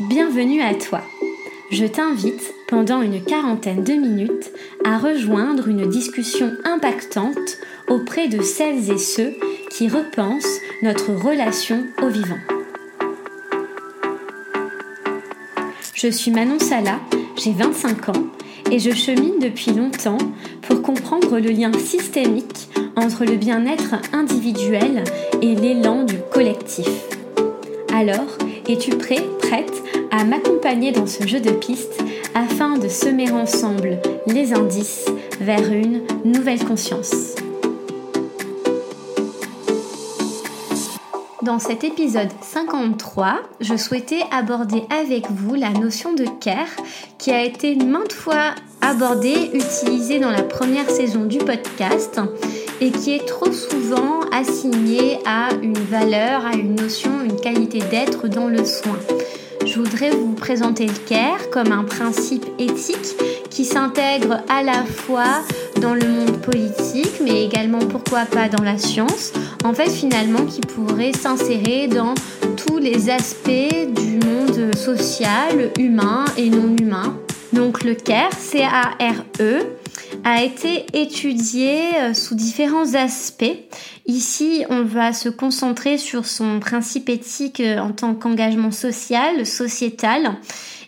Bienvenue à toi. Je t'invite pendant une quarantaine de minutes à rejoindre une discussion impactante auprès de celles et ceux qui repensent notre relation au vivant. Je suis Manon Sala, j'ai 25 ans et je chemine depuis longtemps pour comprendre le lien systémique entre le bien-être individuel et l'élan du collectif. Alors, es-tu prêt, prête à m'accompagner dans ce jeu de pistes afin de semer ensemble les indices vers une nouvelle conscience? Dans cet épisode 53, je souhaitais aborder avec vous la notion de care qui a été maintes fois abordée, utilisée dans la première saison du podcast et qui est trop souvent assignée à une valeur, à une notion, une qualité d'être dans le soin je voudrais vous présenter le CARE comme un principe éthique qui s'intègre à la fois dans le monde politique, mais également pourquoi pas dans la science, en fait finalement qui pourrait s'insérer dans tous les aspects du monde social, humain et non humain. Donc le CARE, C-A-R-E, a été étudié euh, sous différents aspects. Ici, on va se concentrer sur son principe éthique euh, en tant qu'engagement social, sociétal.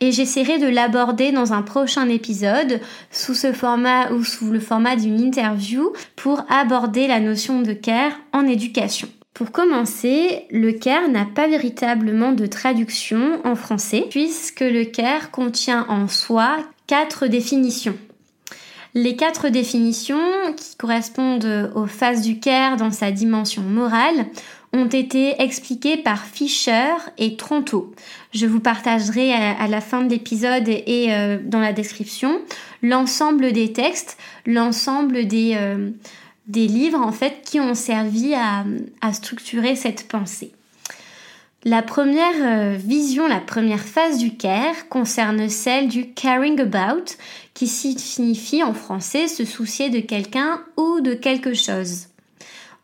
Et j'essaierai de l'aborder dans un prochain épisode sous ce format ou sous le format d'une interview pour aborder la notion de care en éducation. Pour commencer, le CARE n'a pas véritablement de traduction en français puisque le CARE contient en soi quatre définitions. Les quatre définitions qui correspondent aux phases du CARE dans sa dimension morale ont été expliquées par Fischer et Tronto. Je vous partagerai à, la fin de l'épisode et euh, dans la description l'ensemble des textes, l'ensemble des, euh, livres en fait qui ont servi à structurer cette pensée. La première euh, vision, la première phase du care concerne celle du caring about, qui signifie en français se soucier de quelqu'un ou de quelque chose.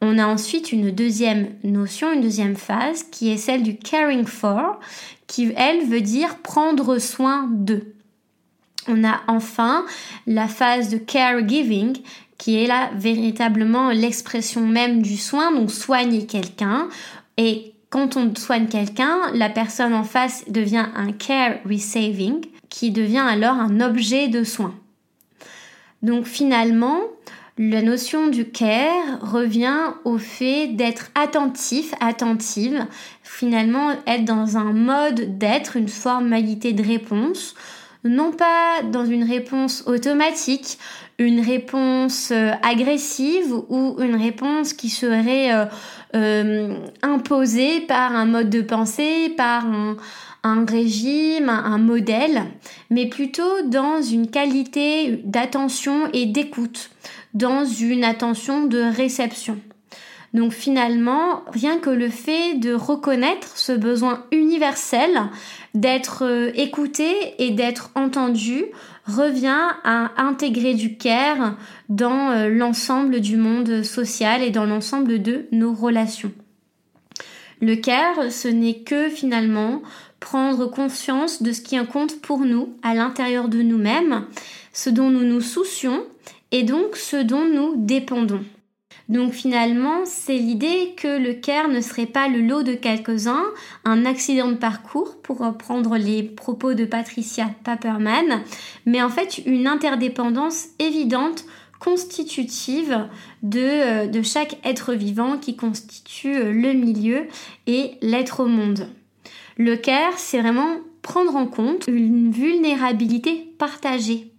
On a ensuite une deuxième notion, une deuxième phase, qui est celle du caring for, qui elle veut dire prendre soin de. On a enfin la phase de caregiving, qui est là véritablement l'expression même du soin, donc soigner quelqu'un. Et quand on soigne quelqu'un, la personne en face devient un care receiving, qui devient alors un objet de soin. Donc finalement, la notion du care revient au fait d'être attentif, attentive, finalement être dans un mode d'être, une formalité de réponse, non pas dans une réponse automatique, une réponse euh, agressive ou une réponse qui serait euh, euh, imposée par un mode de pensée, par un, un régime, un modèle, mais plutôt dans une qualité d'attention et d'écoute, dans une attention de réception. Donc finalement, rien que le fait de reconnaître ce besoin universel d'être euh, écouté et d'être entendu revient à intégrer du care dans euh, l'ensemble du monde social et dans l'ensemble de nos relations. Le care, ce n'est que finalement prendre conscience de ce qui compte pour nous à l'intérieur de nous-mêmes, ce dont nous nous soucions et donc ce dont nous dépendons. Donc finalement, c'est l'idée que le care ne serait pas le lot de quelques-uns, un accident de parcours, pour reprendre les propos de Patricia Paperman, mais en fait une interdépendance évidente constitutive de, euh, chaque être vivant qui constitue euh, le milieu et l'être au monde. Le care, c'est vraiment prendre en compte une vulnérabilité partagée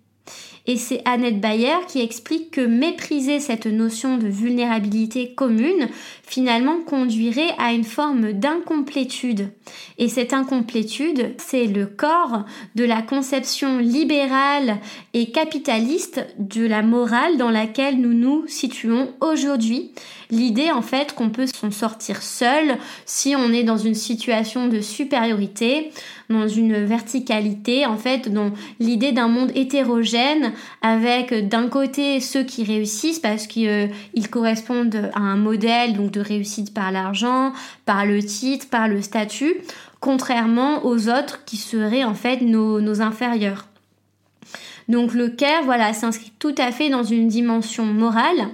et c'est Annette Bayer qui explique que mépriser cette notion de vulnérabilité commune finalement conduirait à une forme d'incomplétude. Et cette incomplétude, c'est le corps de la conception libérale et capitaliste de la morale dans laquelle nous nous situons aujourd'hui. L'idée en fait qu'on peut s'en sortir seul si on est dans une situation de supériorité, dans une verticalité, en fait, dans l'idée d'un monde hétérogène avec d'un côté ceux qui réussissent parce qu'ils correspondent à un modèle donc de réussite par l'argent, par le titre, par le statut, contrairement aux autres qui seraient en fait nos, inférieurs. Donc le care, voilà, s'inscrit tout à fait dans une dimension morale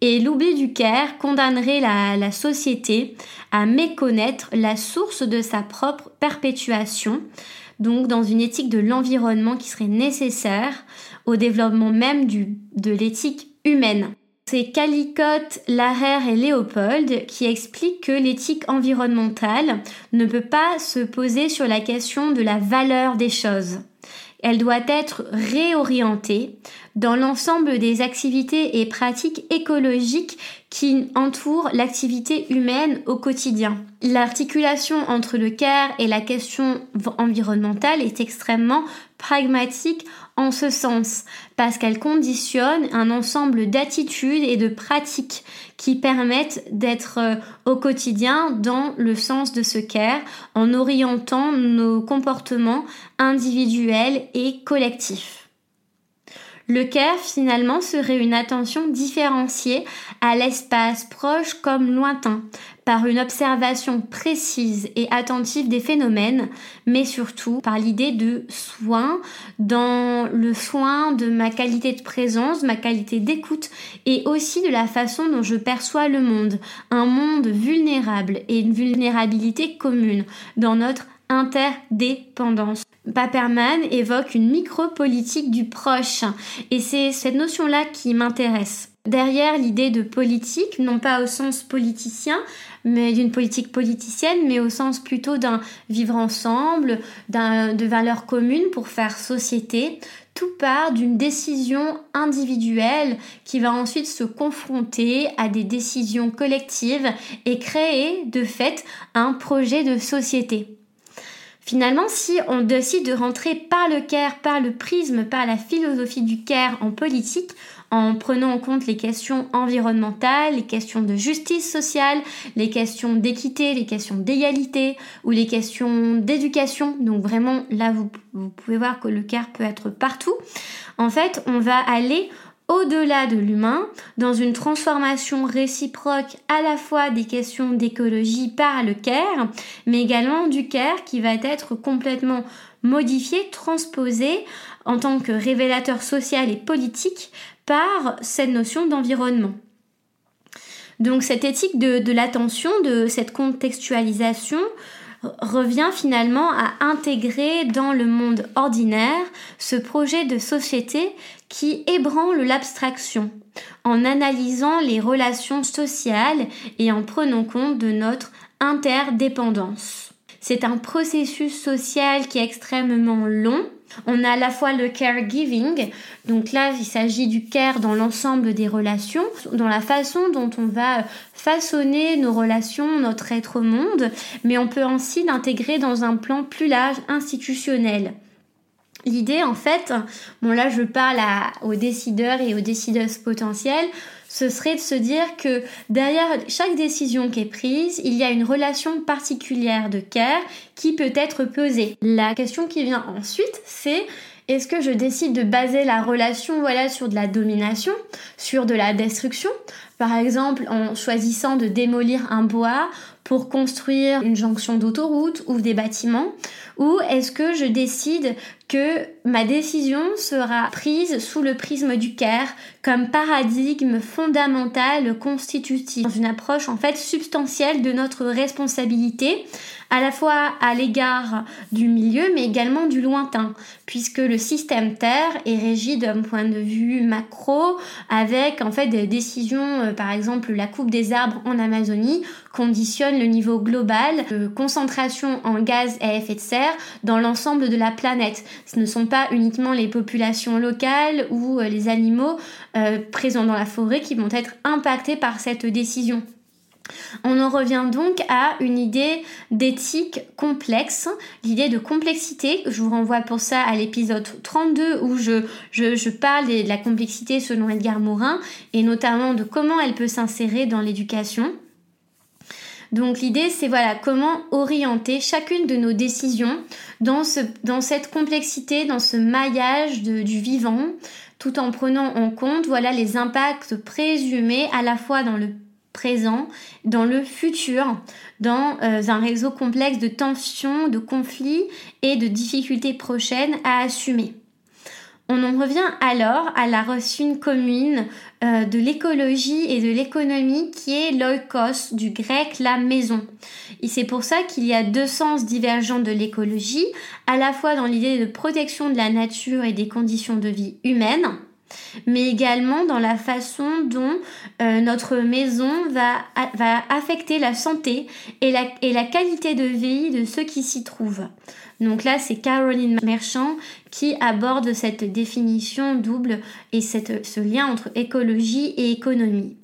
et l'oubli du care condamnerait la, société à méconnaître la source de sa propre perpétuation, donc dans une éthique de l'environnement qui serait nécessaire au développement même de l'éthique humaine. C'est Calicotte, Larère et Léopold qui expliquent que l'éthique environnementale ne peut pas se poser sur la question de la valeur des choses. Elle doit être réorientée dans l'ensemble des activités et pratiques écologiques qui entourent l'activité humaine au quotidien. L'articulation entre le care et la question environnementale est extrêmement pragmatique en ce sens, parce qu'elle conditionne un ensemble d'attitudes et de pratiques qui permettent d'être euh, au quotidien dans le sens de ce care en orientant nos comportements individuels et collectifs. Le care finalement serait une attention différenciée à l'espace proche comme lointain, par une observation précise et attentive des phénomènes, mais surtout par l'idée de soin, dans le soin de ma qualité de présence, ma qualité d'écoute, et aussi de la façon dont je perçois le monde, un monde vulnérable et une vulnérabilité commune dans notre interdépendance. Paperman évoque une micro-politique du proche et c'est cette notion-là qui m'intéresse. Derrière l'idée de politique, non pas au sens politicien, mais d'une politique politicienne, mais au sens plutôt d'un vivre ensemble, de valeurs communes pour faire société, tout part d'une décision individuelle qui va ensuite se confronter à des décisions collectives et créer de fait un projet de société. Finalement, si on décide de rentrer par le care, par le prisme, par la philosophie du care en politique, en prenant en compte les questions environnementales, les questions de justice sociale, les questions d'équité, les questions d'égalité ou les questions d'éducation. Donc vraiment, là, vous, pouvez voir que le care peut être partout. En fait, on va aller au-delà de l'humain, dans une transformation réciproque à la fois des questions d'écologie par le care, mais également du care qui va être complètement modifié, transposé en tant que révélateur social et politique par cette notion d'environnement. Donc cette éthique de, de l'attention, de cette contextualisation, revient finalement à intégrer dans le monde ordinaire ce projet de société qui ébranle l'abstraction en analysant les relations sociales et en prenant compte de notre interdépendance. C'est un processus social qui est extrêmement long on a à la fois le caregiving, donc là il s'agit du care dans l'ensemble des relations, dans la façon dont on va façonner nos relations, notre être au monde, mais on peut aussi l'intégrer dans un plan plus large institutionnel. L'idée, en fait, bon là je parle aux décideurs et aux décideuses potentielles, ce serait de se dire que derrière chaque décision qui est prise, il y a une relation particulière de care qui peut être pesée. La question qui vient ensuite, c'est est-ce que je décide de baser la relation voilà sur de la domination, sur de la destruction, par exemple en choisissant de démolir un bois pour construire une jonction d'autoroute ou des bâtiments? Ou est-ce que je décide que ma décision sera prise sous le prisme du care comme paradigme fondamental constitutif dans une approche en fait substantielle de notre responsabilité à la fois à l'égard du milieu mais également du lointain puisque le système Terre est régi d'un point de vue macro avec en fait des décisions euh, par exemple la coupe des arbres en Amazonie conditionne le niveau global de concentration en gaz à effet de serre dans l'ensemble de la planète. Ce ne sont pas uniquement les populations locales ou euh, les animaux euh, présents dans la forêt qui vont être impactés par cette décision. On en revient donc à une idée d'éthique complexe, l'idée de complexité. Je vous renvoie pour ça à l'épisode 32 où je, je, je, parle de la complexité selon Edgar Morin et notamment de comment elle peut s'insérer dans l'éducation. Donc l'idée c'est voilà comment orienter chacune de nos décisions dans, ce, dans cette complexité, dans ce maillage du vivant, tout en prenant en compte voilà les impacts présumés à la fois dans le présent, dans le futur, dans euh, un réseau complexe de tensions, de conflits et de difficultés prochaines à assumer. On en revient alors à la racine commune euh, de l'écologie et de l'économie qui est l'oikos, du grec la maison. Et c'est pour ça qu'il y a deux sens divergents de l'écologie, à la fois dans l'idée de protection de la nature et des conditions de vie humaines, mais également dans la façon dont euh, notre maison va, va affecter la santé et la, et la qualité de vie de ceux qui s'y trouvent. Donc là, c'est Caroline Merchant qui aborde cette définition double et cette, ce lien entre écologie et économie.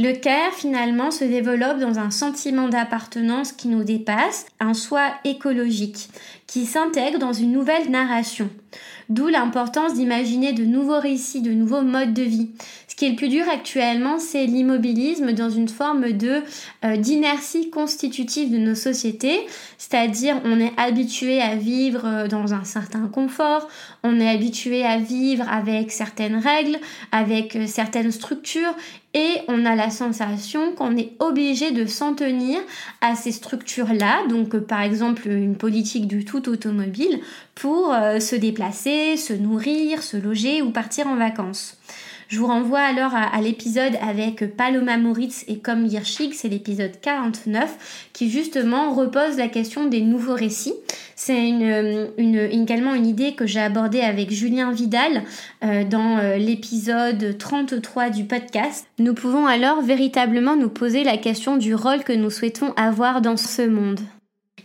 Le care finalement se développe dans un sentiment d'appartenance qui nous dépasse, un soi écologique, qui s'intègre dans une nouvelle narration. D'où l'importance d'imaginer de nouveaux récits, de nouveaux modes de vie. Qui est le plus dur actuellement, c'est l'immobilisme dans une forme euh, d'inertie constitutive de nos sociétés, c'est-à-dire on est habitué à vivre euh, dans un certain confort, on est habitué à vivre avec certaines règles, avec euh, certaines structures et on a la sensation qu'on est obligé de s'en tenir à ces structures-là, donc par exemple une politique du tout automobile, pour se déplacer, se nourrir, se loger ou partir en vacances. Je vous renvoie alors à, l'épisode avec Paloma Moritz et Com Hirschig, c'est l'épisode 49, qui justement repose la question des nouveaux récits. C'est une, également une idée que j'ai abordée avec Julien Vidal euh, dans euh, l'épisode 33 du podcast. Nous pouvons alors véritablement nous poser la question du rôle que nous souhaitons avoir dans ce monde.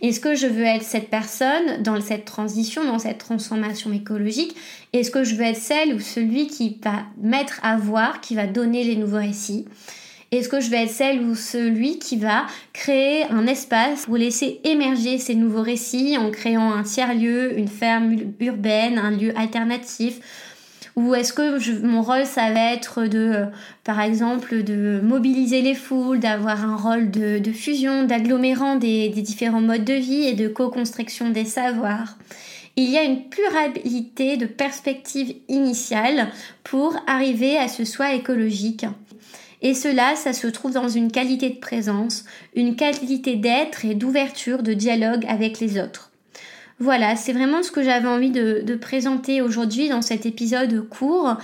Est-ce que je veux être cette personne dans cette transition, dans cette transformation écologique? Est-ce que je veux être celle ou celui qui va mettre à voir, qui va donner les nouveaux récits? Est-ce que je vais être celle ou celui qui va créer un espace pour laisser émerger ces nouveaux récits en créant un tiers-lieu, une ferme urbaine, un lieu alternatif ou est-ce que mon rôle, ça va être de, euh, par exemple, de mobiliser les foules, d'avoir un rôle de, fusion, d'agglomérant des, différents modes de vie et de co-construction des savoirs il y a une pluralité de perspectives initiales pour arriver à ce soi écologique. Et cela, ça se trouve dans une qualité de présence, une qualité d'être et d'ouverture, de dialogue avec les autres. Voilà, c'est vraiment ce que j'avais envie de, présenter aujourd'hui dans cet épisode court.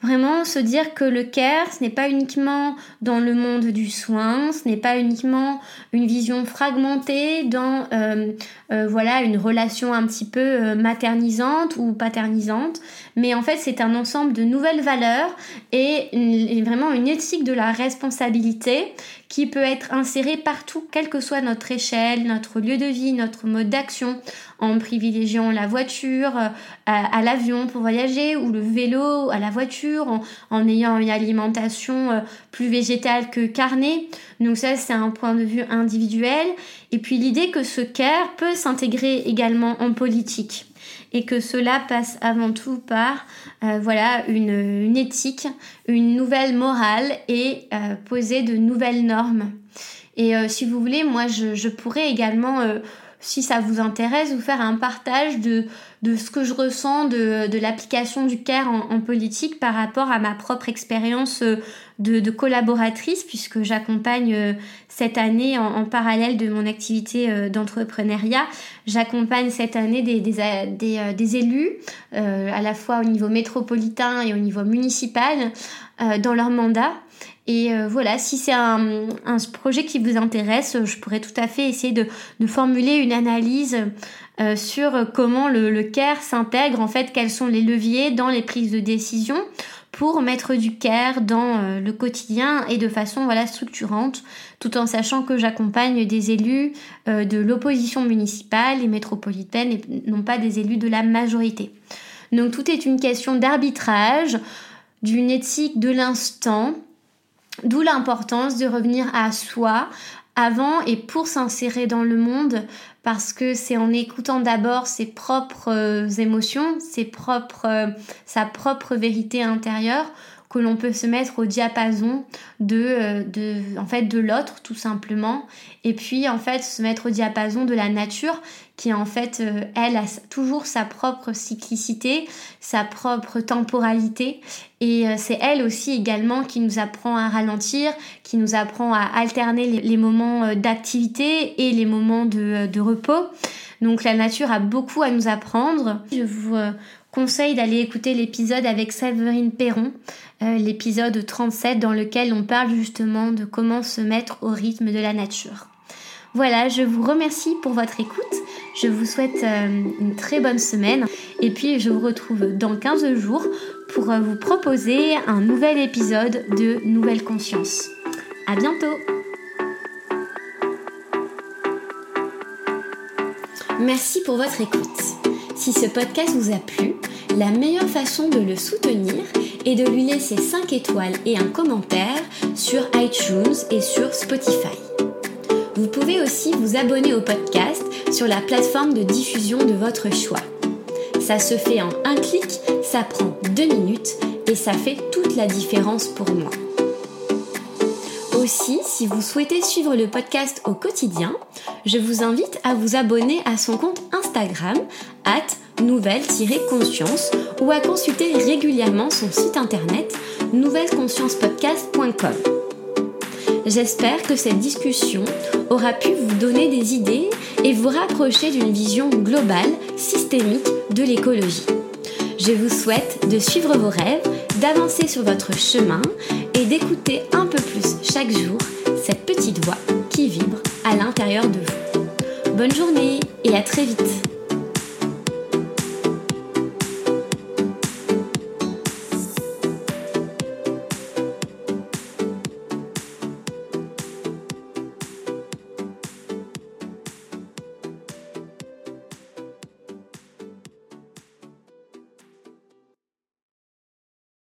Vraiment se dire que le care, ce n'est pas uniquement dans le monde du soin, ce n'est pas uniquement une vision fragmentée dans euh, euh, voilà une relation un petit peu euh, maternisante ou paternisante, mais en fait c'est un ensemble de nouvelles valeurs et, vraiment une éthique de la responsabilité qui peut être insérée partout, quelle que soit notre échelle, notre lieu de vie, notre mode d'action, en privilégiant la voiture à, l'avion pour voyager ou le vélo à la voiture, en, en ayant une alimentation plus végétale que carnée. Donc ça c'est un point de vue individuel. Et puis l'idée que ce care peut s'intégrer également en politique et que cela passe avant tout par euh, voilà une, éthique, une nouvelle morale et euh, poser de nouvelles normes. Et euh, si vous voulez, moi je, pourrais également, si ça vous intéresse, vous faire un partage de, de ce que je ressens de, de l'application du CARE en, politique par rapport à ma propre expérience de, de collaboratrice, puisque j'accompagne cette année, en, parallèle de mon activité euh, d'entrepreneuriat, j'accompagne cette année des, euh, élus, euh, à la fois au niveau métropolitain et au niveau municipal, dans leur mandat. Et voilà, si c'est un, un, projet qui vous intéresse, je pourrais tout à fait essayer de, formuler une analyse sur comment le, le CARE s'intègre, en fait, quels sont les leviers dans les prises de décision pour mettre du care dans euh, le quotidien et de façon voilà structurante, tout en sachant que j'accompagne des élus euh, de l'opposition municipale et métropolitaine et non pas des élus de la majorité. Donc tout est une question d'arbitrage, d'une éthique de l'instant, d'où l'importance de revenir à soi, avant et pour s'insérer dans le monde parce que c'est en écoutant d'abord ses propres euh, émotions, ses propres, euh, sa propre vérité intérieure que l'on peut se mettre au diapason de, euh, de, en fait, de l'autre tout simplement et puis en fait se mettre au diapason de la nature qui en fait euh, elle a toujours sa propre cyclicité, sa propre temporalité et euh, c'est elle aussi également qui nous apprend à ralentir, qui nous apprend à alterner les, moments d'activité et les moments de, de repos. Donc la nature a beaucoup à nous apprendre. Je vous conseille d'aller écouter l'épisode avec Séverine Perron, euh, l'épisode 37 dans lequel on parle justement de comment se mettre au rythme de la nature. Voilà, je vous remercie pour votre écoute. Je vous souhaite euh, une très bonne semaine et puis je vous retrouve dans 15 jours pour euh, vous proposer un nouvel épisode de Nouvelle Conscience. À bientôt! Merci pour votre écoute. Si ce podcast vous a plu, la meilleure façon de le soutenir est de lui laisser 5 étoiles et un commentaire sur iTunes et sur Spotify. Vous pouvez aussi vous abonner au podcast sur la plateforme de diffusion de votre choix. Ça se fait en un clic, ça prend 2 minutes et ça fait toute la différence pour moi. Aussi, si vous souhaitez suivre le podcast au quotidien, je vous invite à vous abonner à son compte Instagram, at nouvelle-conscience ou à consulter régulièrement son site internet nouvelleconsciencepodcast.com. J'espère que cette discussion aura pu vous donner des idées et vous rapprocher d'une vision globale, systémique de l'écologie. Je vous souhaite de suivre vos rêves, d'avancer sur votre chemin et d'écouter un peu plus chaque jour cette petite voix qui vibre à l'intérieur de vous. Bonne journée et à très vite